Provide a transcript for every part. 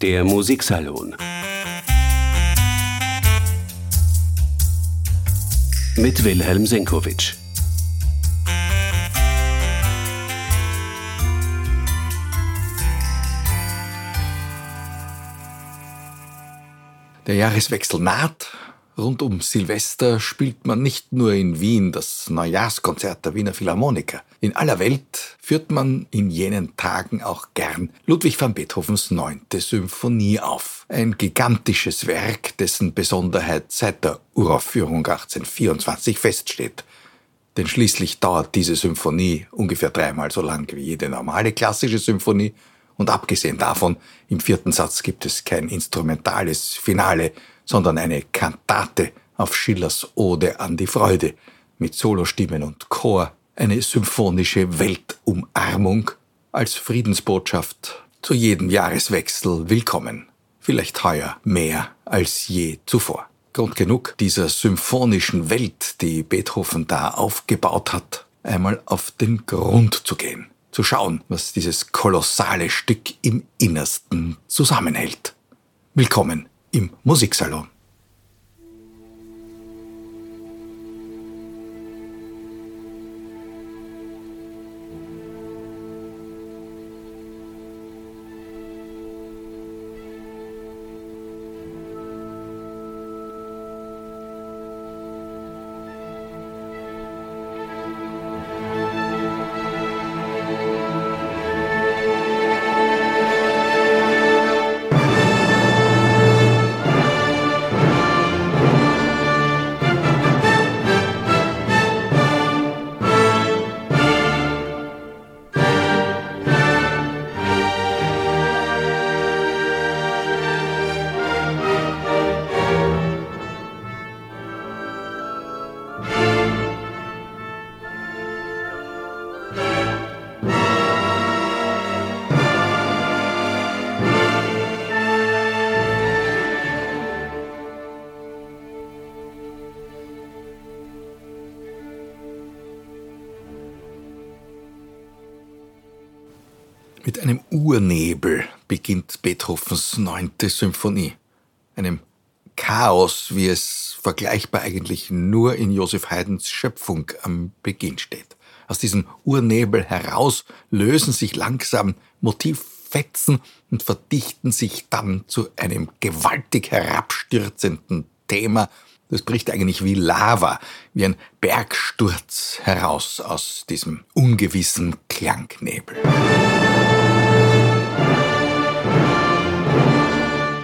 Der Musiksalon mit Wilhelm Senkowitsch. Der Jahreswechsel naht Rund um Silvester spielt man nicht nur in Wien das Neujahrskonzert der Wiener Philharmoniker. In aller Welt führt man in jenen Tagen auch gern Ludwig van Beethovens neunte Symphonie auf. Ein gigantisches Werk, dessen Besonderheit seit der Uraufführung 1824 feststeht. Denn schließlich dauert diese Symphonie ungefähr dreimal so lang wie jede normale klassische Symphonie und abgesehen davon, im vierten Satz gibt es kein instrumentales Finale, sondern eine Kantate auf Schillers Ode an die Freude mit Solostimmen und Chor, eine symphonische Weltumarmung als Friedensbotschaft zu jedem Jahreswechsel willkommen. Vielleicht heuer mehr als je zuvor. Grund genug dieser symphonischen Welt, die Beethoven da aufgebaut hat, einmal auf den Grund zu gehen, zu schauen, was dieses kolossale Stück im Innersten zusammenhält. Willkommen im Musiksalon. Urnebel beginnt Beethovens neunte Symphonie. Einem Chaos, wie es vergleichbar eigentlich nur in Joseph Haydns Schöpfung am Beginn steht. Aus diesem Urnebel heraus lösen sich langsam Motivfetzen und verdichten sich dann zu einem gewaltig herabstürzenden Thema. Das bricht eigentlich wie Lava, wie ein Bergsturz heraus aus diesem ungewissen Klangnebel.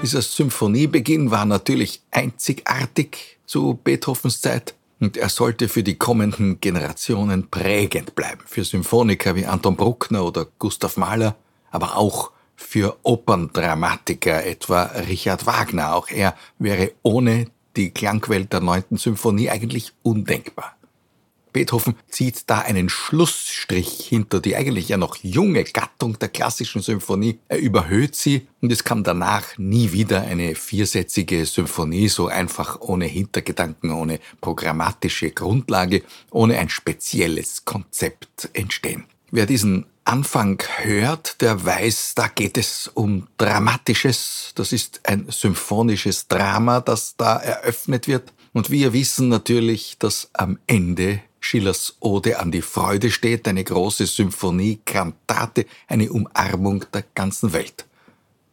Dieser Symphoniebeginn war natürlich einzigartig zu Beethovens Zeit und er sollte für die kommenden Generationen prägend bleiben. Für Symphoniker wie Anton Bruckner oder Gustav Mahler, aber auch für Operndramatiker, etwa Richard Wagner. Auch er wäre ohne die Klangwelt der neunten Symphonie eigentlich undenkbar. Beethoven zieht da einen Schlussstrich hinter die eigentlich ja noch junge Gattung der klassischen Symphonie. Er überhöht sie und es kam danach nie wieder eine viersätzige Symphonie so einfach ohne Hintergedanken, ohne programmatische Grundlage, ohne ein spezielles Konzept entstehen. Wer diesen Anfang hört, der weiß, da geht es um Dramatisches. Das ist ein symphonisches Drama, das da eröffnet wird. Und wir wissen natürlich, dass am Ende Schillers Ode an die Freude steht, eine große Symphonie, Kantate, eine Umarmung der ganzen Welt.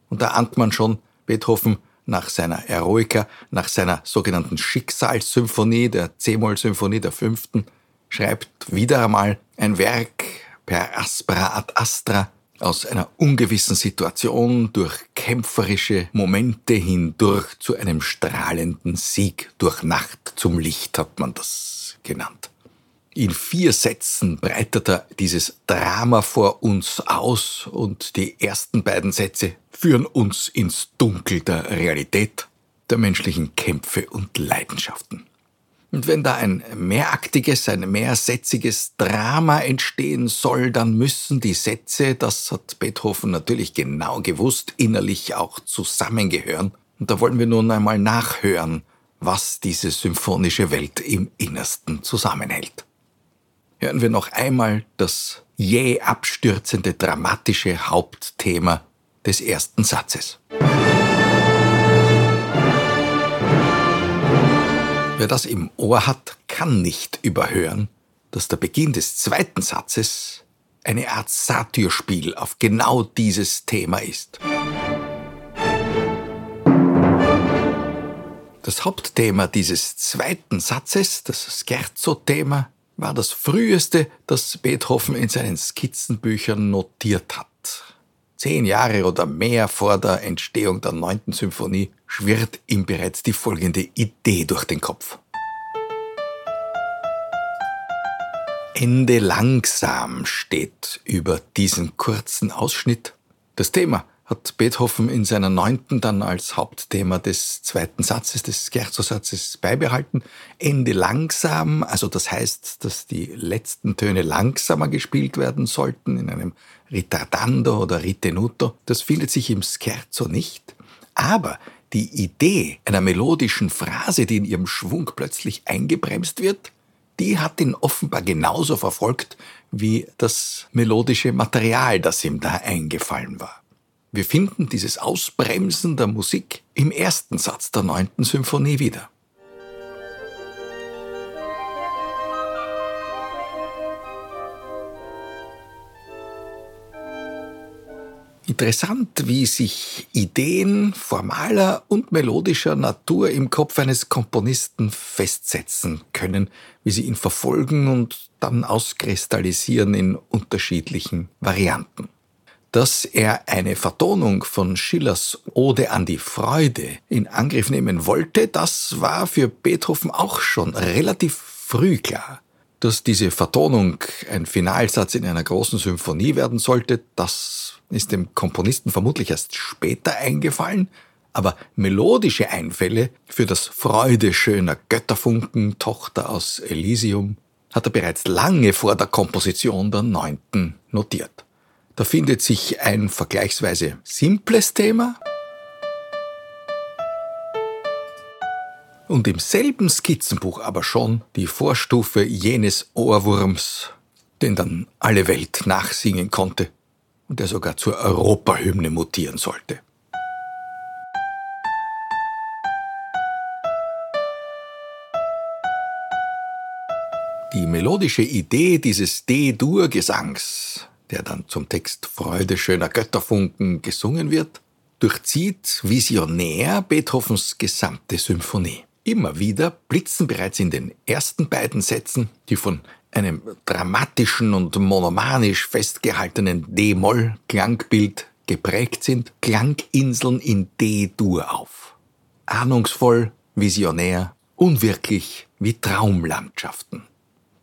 Und da ahnt man schon Beethoven nach seiner Eroica, nach seiner sogenannten Schicksalssymphonie, der C-Moll-Symphonie der fünften, schreibt wieder einmal ein Werk per aspera ad astra aus einer ungewissen Situation durch kämpferische Momente hindurch zu einem strahlenden Sieg durch Nacht zum Licht hat man das genannt. In vier Sätzen breitet er dieses Drama vor uns aus und die ersten beiden Sätze führen uns ins Dunkel der Realität, der menschlichen Kämpfe und Leidenschaften. Und wenn da ein mehraktiges, ein mehrsätziges Drama entstehen soll, dann müssen die Sätze, das hat Beethoven natürlich genau gewusst, innerlich auch zusammengehören. Und da wollen wir nun einmal nachhören, was diese symphonische Welt im Innersten zusammenhält hören wir noch einmal das jäh abstürzende dramatische Hauptthema des ersten Satzes. Wer das im Ohr hat, kann nicht überhören, dass der Beginn des zweiten Satzes eine Art Satyrspiel auf genau dieses Thema ist. Das Hauptthema dieses zweiten Satzes, das Scherzo-Thema, war das früheste, das Beethoven in seinen Skizzenbüchern notiert hat. Zehn Jahre oder mehr vor der Entstehung der neunten Symphonie schwirrt ihm bereits die folgende Idee durch den Kopf. Ende langsam steht über diesen kurzen Ausschnitt. Das Thema hat Beethoven in seiner neunten dann als Hauptthema des zweiten Satzes, des Scherzo-Satzes beibehalten. Ende langsam, also das heißt, dass die letzten Töne langsamer gespielt werden sollten, in einem Ritardando oder Ritenuto. Das findet sich im Scherzo nicht. Aber die Idee einer melodischen Phrase, die in ihrem Schwung plötzlich eingebremst wird, die hat ihn offenbar genauso verfolgt wie das melodische Material, das ihm da eingefallen war. Wir finden dieses Ausbremsen der Musik im ersten Satz der neunten Symphonie wieder. Interessant, wie sich Ideen formaler und melodischer Natur im Kopf eines Komponisten festsetzen können, wie sie ihn verfolgen und dann auskristallisieren in unterschiedlichen Varianten. Dass er eine Vertonung von Schillers Ode an die Freude in Angriff nehmen wollte, das war für Beethoven auch schon relativ früh klar. Dass diese Vertonung ein Finalsatz in einer großen Symphonie werden sollte, das ist dem Komponisten vermutlich erst später eingefallen, aber melodische Einfälle für das Freude schöner Götterfunken, Tochter aus Elysium, hat er bereits lange vor der Komposition der neunten notiert. Da findet sich ein vergleichsweise simples Thema und im selben Skizzenbuch aber schon die Vorstufe jenes Ohrwurms, den dann alle Welt nachsingen konnte und der sogar zur Europahymne mutieren sollte. Die melodische Idee dieses D-Dur-Gesangs, der dann zum Text Freude schöner Götterfunken gesungen wird, durchzieht visionär Beethovens gesamte Symphonie. Immer wieder blitzen bereits in den ersten beiden Sätzen, die von einem dramatischen und monomanisch festgehaltenen D-Moll-Klangbild geprägt sind, Klanginseln in D-Dur auf. Ahnungsvoll, visionär, unwirklich wie Traumlandschaften.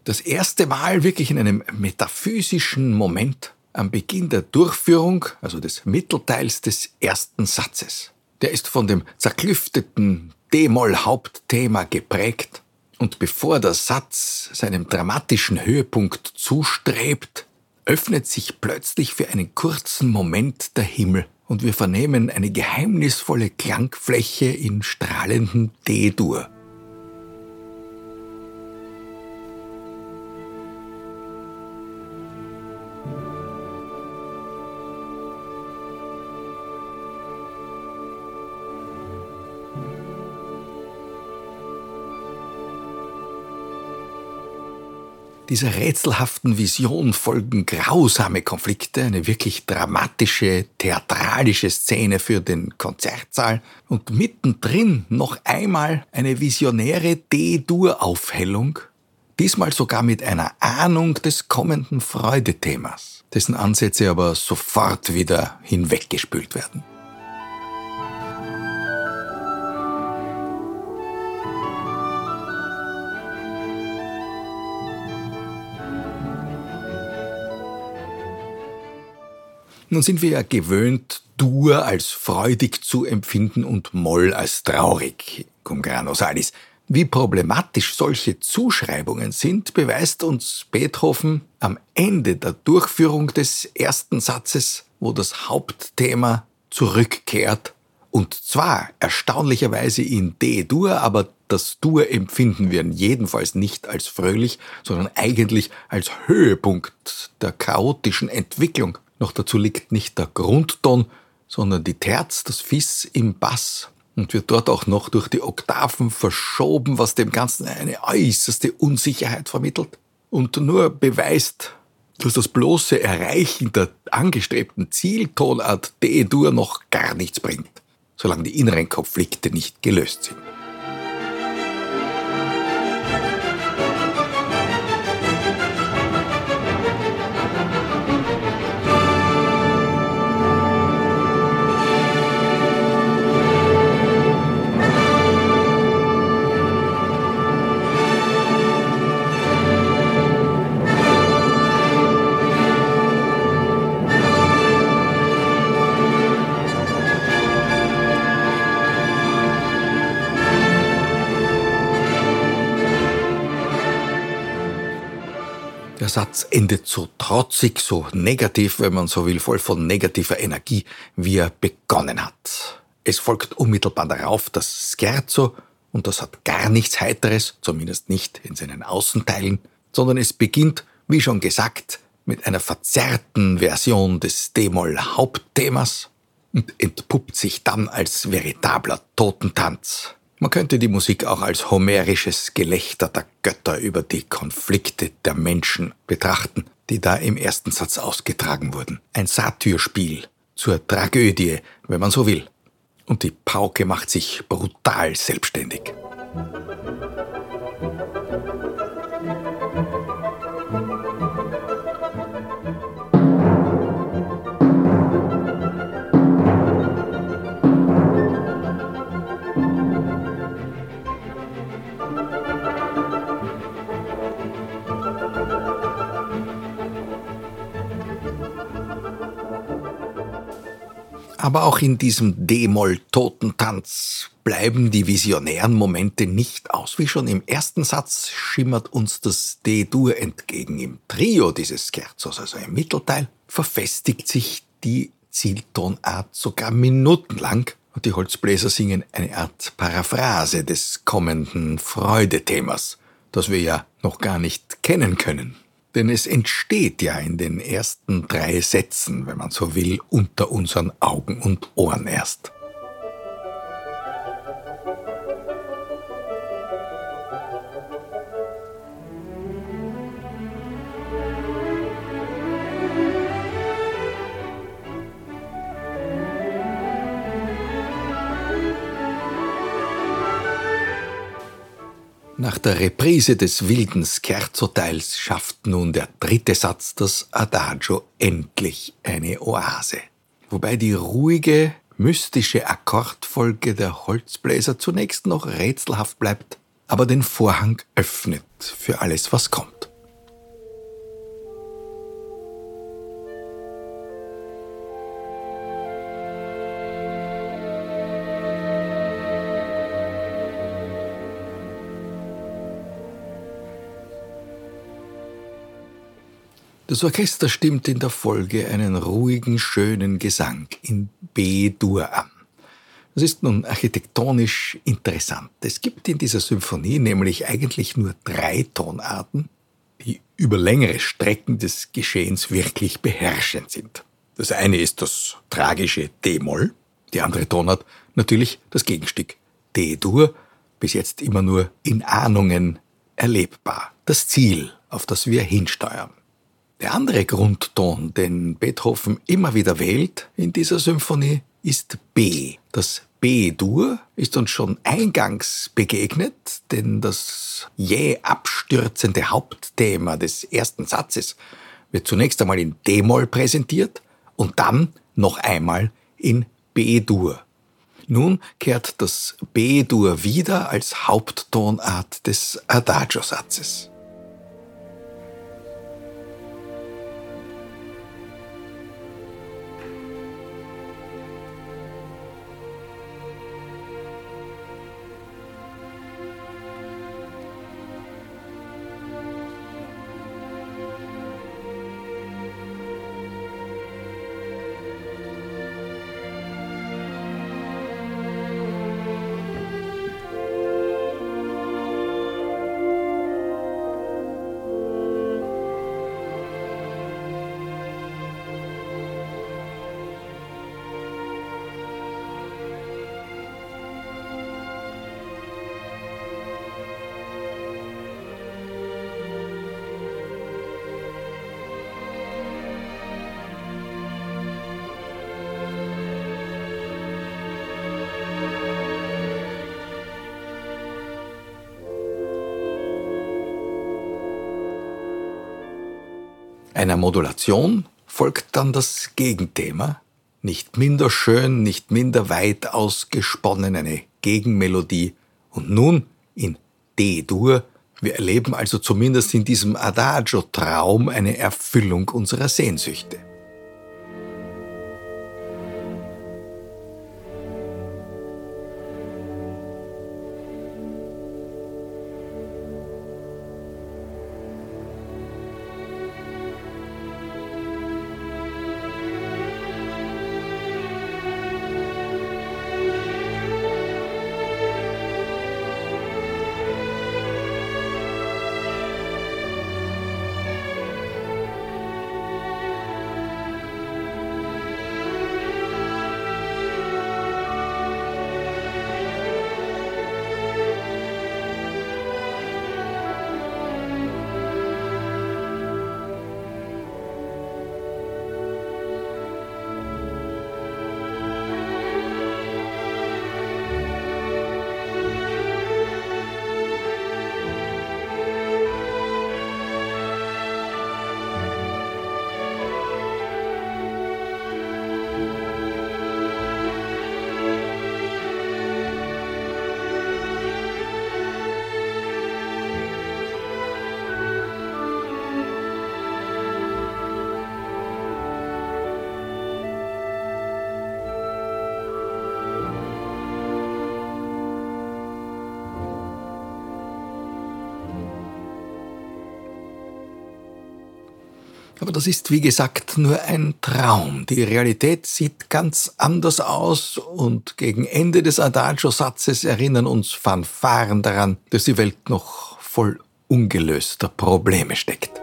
Das erste Mal wirklich in einem metaphysischen Moment am Beginn der Durchführung, also des Mittelteils des ersten Satzes. Der ist von dem zerklüfteten D-Moll-Hauptthema geprägt und bevor der Satz seinem dramatischen Höhepunkt zustrebt, öffnet sich plötzlich für einen kurzen Moment der Himmel und wir vernehmen eine geheimnisvolle Klangfläche in strahlendem D-Dur. Dieser rätselhaften Vision folgen grausame Konflikte, eine wirklich dramatische, theatralische Szene für den Konzertsaal und mittendrin noch einmal eine visionäre D-Dur-Aufhellung, diesmal sogar mit einer Ahnung des kommenden Freudethemas, dessen Ansätze aber sofort wieder hinweggespült werden. Nun sind wir ja gewöhnt, Dur als freudig zu empfinden und Moll als traurig, cum grano salis. Wie problematisch solche Zuschreibungen sind, beweist uns Beethoven am Ende der Durchführung des ersten Satzes, wo das Hauptthema zurückkehrt. Und zwar erstaunlicherweise in D-Dur, aber das Dur empfinden wir jedenfalls nicht als fröhlich, sondern eigentlich als Höhepunkt der chaotischen Entwicklung noch dazu liegt nicht der Grundton, sondern die Terz, das Fis im Bass. und wird dort auch noch durch die Oktaven verschoben, was dem Ganzen eine äußerste Unsicherheit vermittelt und nur beweist, dass das bloße Erreichen der angestrebten Zieltonart D-Dur noch gar nichts bringt, solange die inneren Konflikte nicht gelöst sind. Der Satz endet so trotzig, so negativ, wenn man so will, voll von negativer Energie, wie er begonnen hat. Es folgt unmittelbar darauf das Scherzo, und das hat gar nichts Heiteres, zumindest nicht in seinen Außenteilen, sondern es beginnt, wie schon gesagt, mit einer verzerrten Version des D-Moll-Hauptthemas und entpuppt sich dann als veritabler Totentanz. Man könnte die Musik auch als homerisches Gelächter der Götter über die Konflikte der Menschen betrachten, die da im ersten Satz ausgetragen wurden. Ein Satyrspiel zur Tragödie, wenn man so will. Und die Pauke macht sich brutal selbstständig. Aber auch in diesem D-Moll-Totentanz bleiben die visionären Momente nicht aus. Wie schon im ersten Satz schimmert uns das D-Dur entgegen. Im Trio dieses Scherzos, also im Mittelteil, verfestigt sich die Zieltonart sogar minutenlang und die Holzbläser singen eine Art Paraphrase des kommenden Freudethemas, das wir ja noch gar nicht kennen können. Denn es entsteht ja in den ersten drei Sätzen, wenn man so will, unter unseren Augen und Ohren erst. Der Reprise des wilden Scherzo-Teils schafft nun der dritte Satz das Adagio endlich eine Oase. Wobei die ruhige, mystische Akkordfolge der Holzbläser zunächst noch rätselhaft bleibt, aber den Vorhang öffnet für alles, was kommt. Das Orchester stimmt in der Folge einen ruhigen, schönen Gesang in B-Dur an. Das ist nun architektonisch interessant. Es gibt in dieser Symphonie nämlich eigentlich nur drei Tonarten, die über längere Strecken des Geschehens wirklich beherrschend sind. Das eine ist das tragische D-Moll, die andere Tonart natürlich das Gegenstück D-Dur, bis jetzt immer nur in Ahnungen erlebbar. Das Ziel, auf das wir hinsteuern. Der andere Grundton, den Beethoven immer wieder wählt in dieser Symphonie, ist B. Das B-Dur ist uns schon eingangs begegnet, denn das jäh abstürzende Hauptthema des ersten Satzes wird zunächst einmal in D-Moll präsentiert und dann noch einmal in B-Dur. Nun kehrt das B-Dur wieder als Haupttonart des Adagio-Satzes. Einer Modulation folgt dann das Gegenthema, nicht minder schön, nicht minder weit ausgesponnen, eine Gegenmelodie und nun in D-Dur. Wir erleben also zumindest in diesem Adagio-Traum eine Erfüllung unserer Sehnsüchte. Aber das ist, wie gesagt, nur ein Traum. Die Realität sieht ganz anders aus und gegen Ende des Adagio-Satzes erinnern uns Fanfaren daran, dass die Welt noch voll ungelöster Probleme steckt.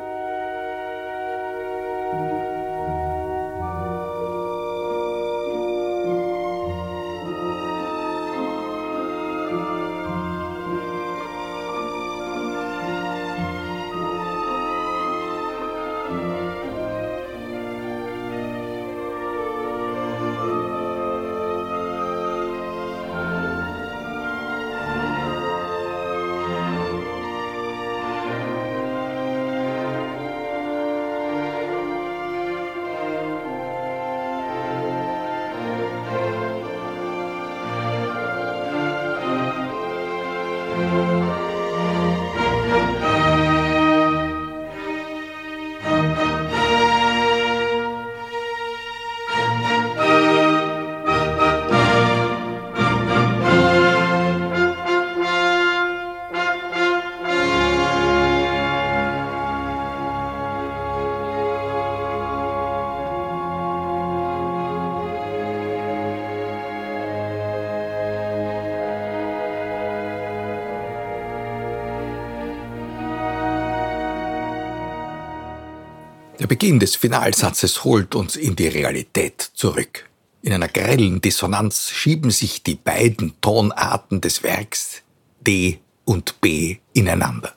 Beginn des Finalsatzes holt uns in die Realität zurück. In einer grellen Dissonanz schieben sich die beiden Tonarten des Werks D und B ineinander.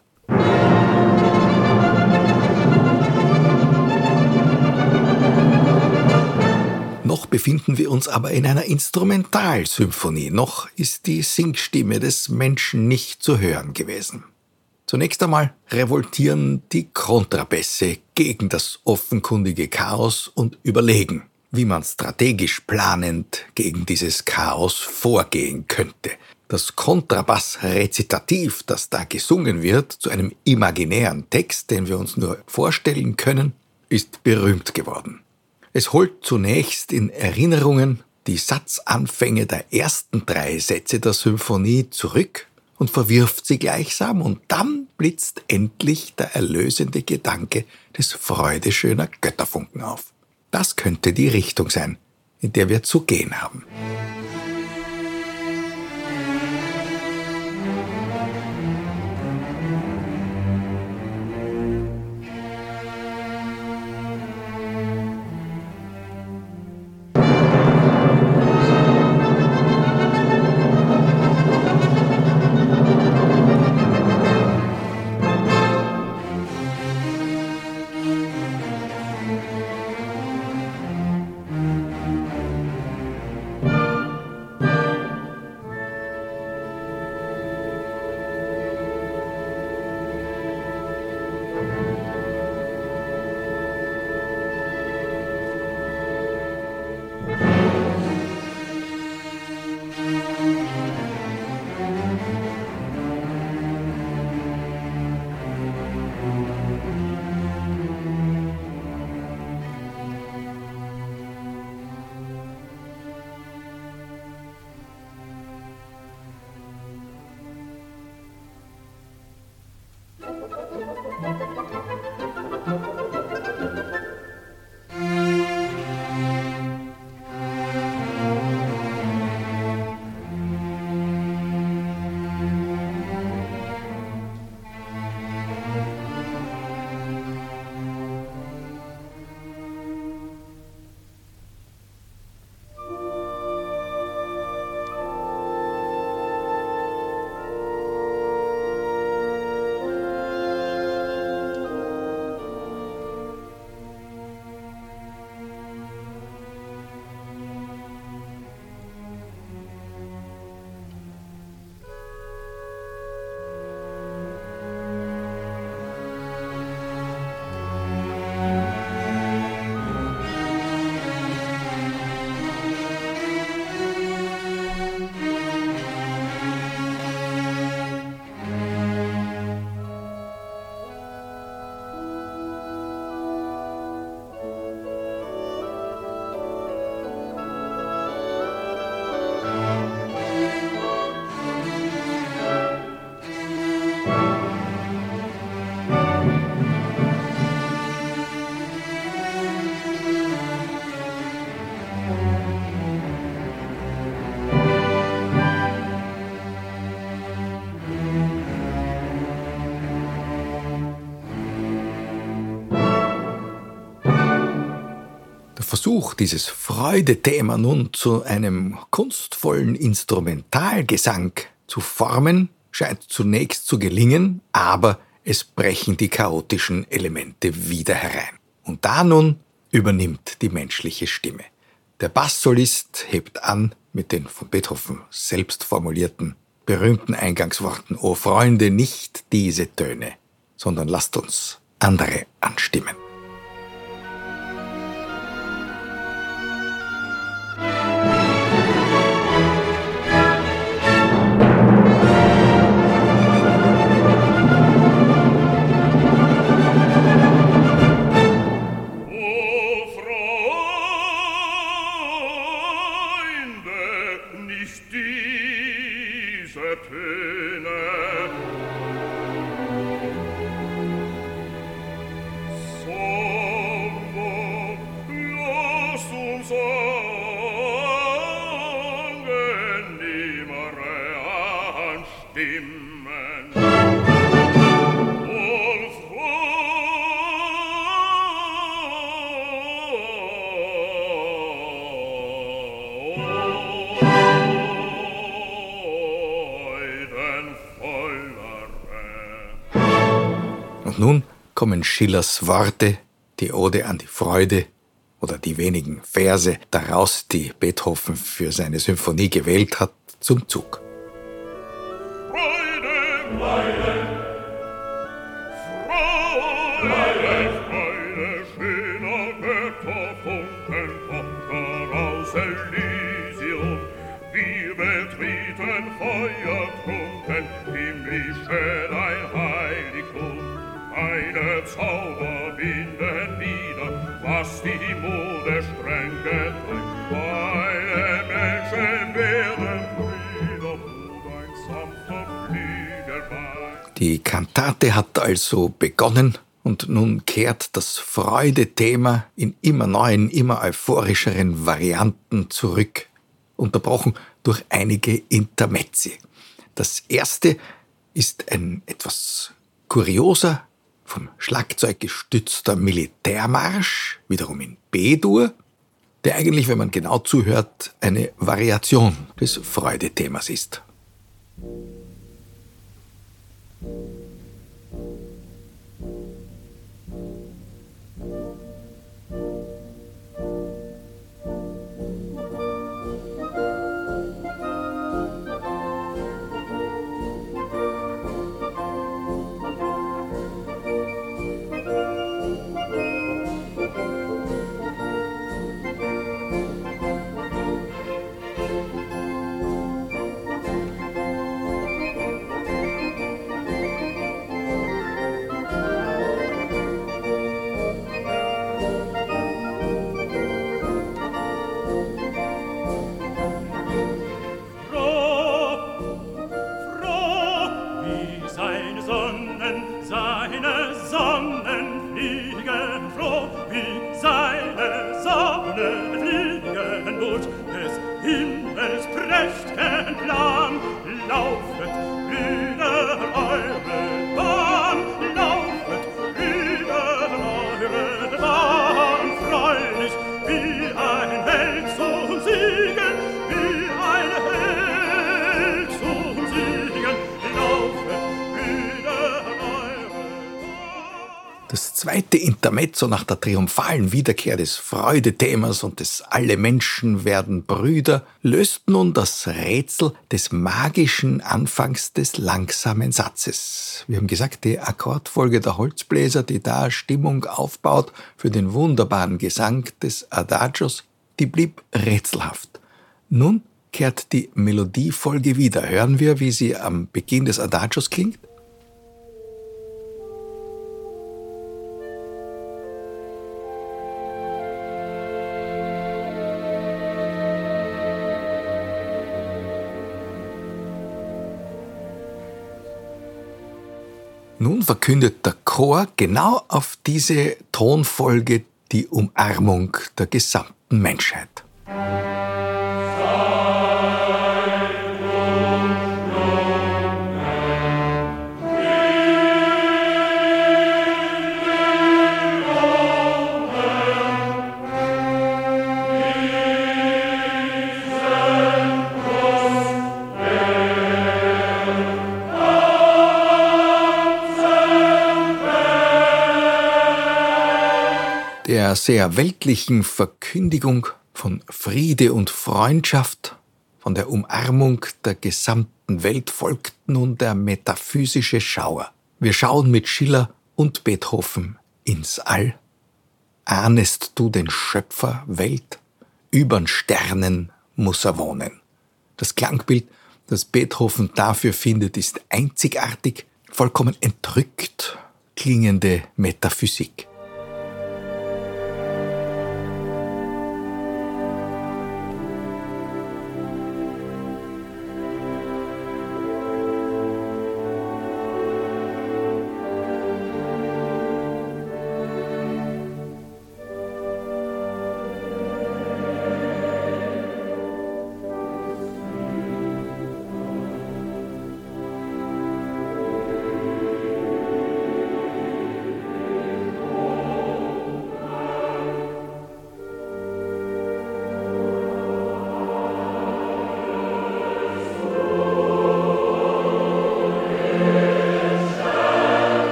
Noch befinden wir uns aber in einer Instrumentalsymphonie, noch ist die Singstimme des Menschen nicht zu hören gewesen. Zunächst einmal revoltieren die Kontrabässe gegen das offenkundige Chaos und überlegen, wie man strategisch planend gegen dieses Chaos vorgehen könnte. Das Kontrabass-Rezitativ, das da gesungen wird, zu einem imaginären Text, den wir uns nur vorstellen können, ist berühmt geworden. Es holt zunächst in Erinnerungen die Satzanfänge der ersten drei Sätze der Symphonie zurück und verwirft sie gleichsam, und dann blitzt endlich der erlösende Gedanke des freudeschöner Götterfunken auf. Das könnte die Richtung sein, in der wir zu gehen haben. Versuch, dieses Freudethema nun zu einem kunstvollen Instrumentalgesang zu formen, scheint zunächst zu gelingen, aber es brechen die chaotischen Elemente wieder herein. Und da nun übernimmt die menschliche Stimme. Der Basssolist hebt an mit den von Beethoven selbst formulierten berühmten Eingangsworten, O Freunde, nicht diese Töne, sondern lasst uns andere anstimmen. Kommen Schillers Worte, die Ode an die Freude oder die wenigen Verse daraus, die Beethoven für seine Symphonie gewählt hat, zum Zug. Was die Mode streng getrennt. Meine Menschen werden Brüder, wo dein sanfter Flügel weicht. Die Kantate hat also begonnen und nun kehrt das Freudethema in immer neuen, immer euphorischeren Varianten zurück, unterbrochen durch einige Intermezzi. Das erste ist ein etwas kurioser, vom Schlagzeug gestützter Militärmarsch, wiederum in B-Dur, der eigentlich, wenn man genau zuhört, eine Variation des Freudethemas ist. Intermezzo nach der triumphalen Wiederkehr des Freudethemas und des Alle Menschen werden Brüder löst nun das Rätsel des magischen Anfangs des langsamen Satzes. Wir haben gesagt, die Akkordfolge der Holzbläser, die da Stimmung aufbaut für den wunderbaren Gesang des Adagios, die blieb rätselhaft. Nun kehrt die Melodiefolge wieder. Hören wir, wie sie am Beginn des Adagios klingt? Nun verkündet der Chor genau auf diese Tonfolge die Umarmung der gesamten Menschheit. Einer sehr weltlichen Verkündigung von Friede und Freundschaft, von der Umarmung der gesamten Welt folgt nun der metaphysische Schauer. Wir schauen mit Schiller und Beethoven ins All. Ahnest du den Schöpfer Welt? Übern Sternen muss er wohnen. Das Klangbild, das Beethoven dafür findet, ist einzigartig, vollkommen entrückt klingende Metaphysik.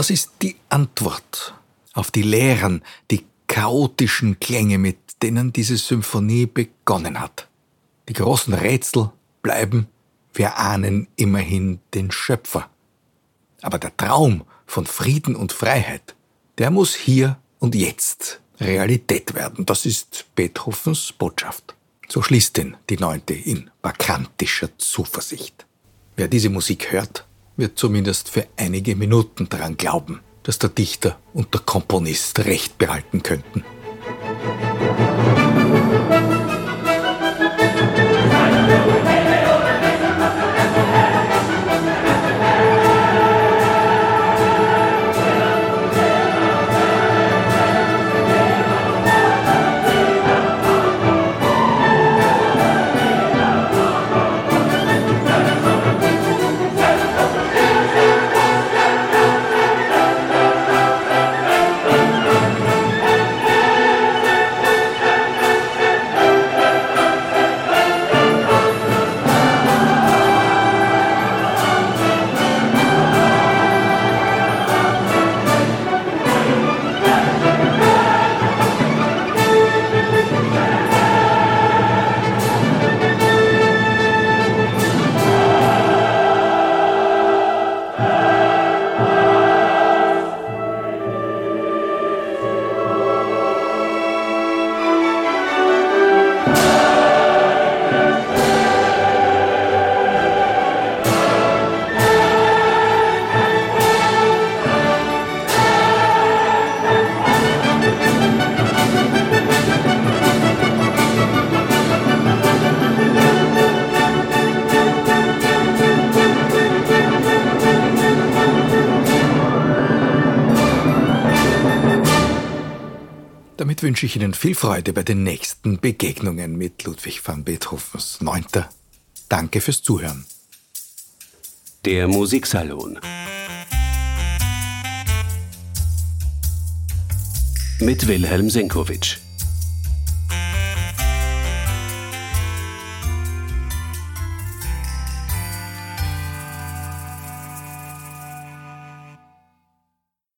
Das ist die Antwort auf die leeren, die chaotischen Klänge, mit denen diese Symphonie begonnen hat. Die großen Rätsel bleiben, wir ahnen immerhin den Schöpfer. Aber der Traum von Frieden und Freiheit, der muss hier und jetzt Realität werden. Das ist Beethovens Botschaft. So schließt denn die neunte in vakantischer Zuversicht. Wer diese Musik hört, wird zumindest für einige Minuten daran glauben, dass der Dichter und der Komponist recht behalten könnten. Wünsche ich Ihnen viel Freude bei den nächsten Begegnungen mit Ludwig van Beethovens Neunter. Danke fürs Zuhören. Der Musiksalon mit Wilhelm Senkowitsch.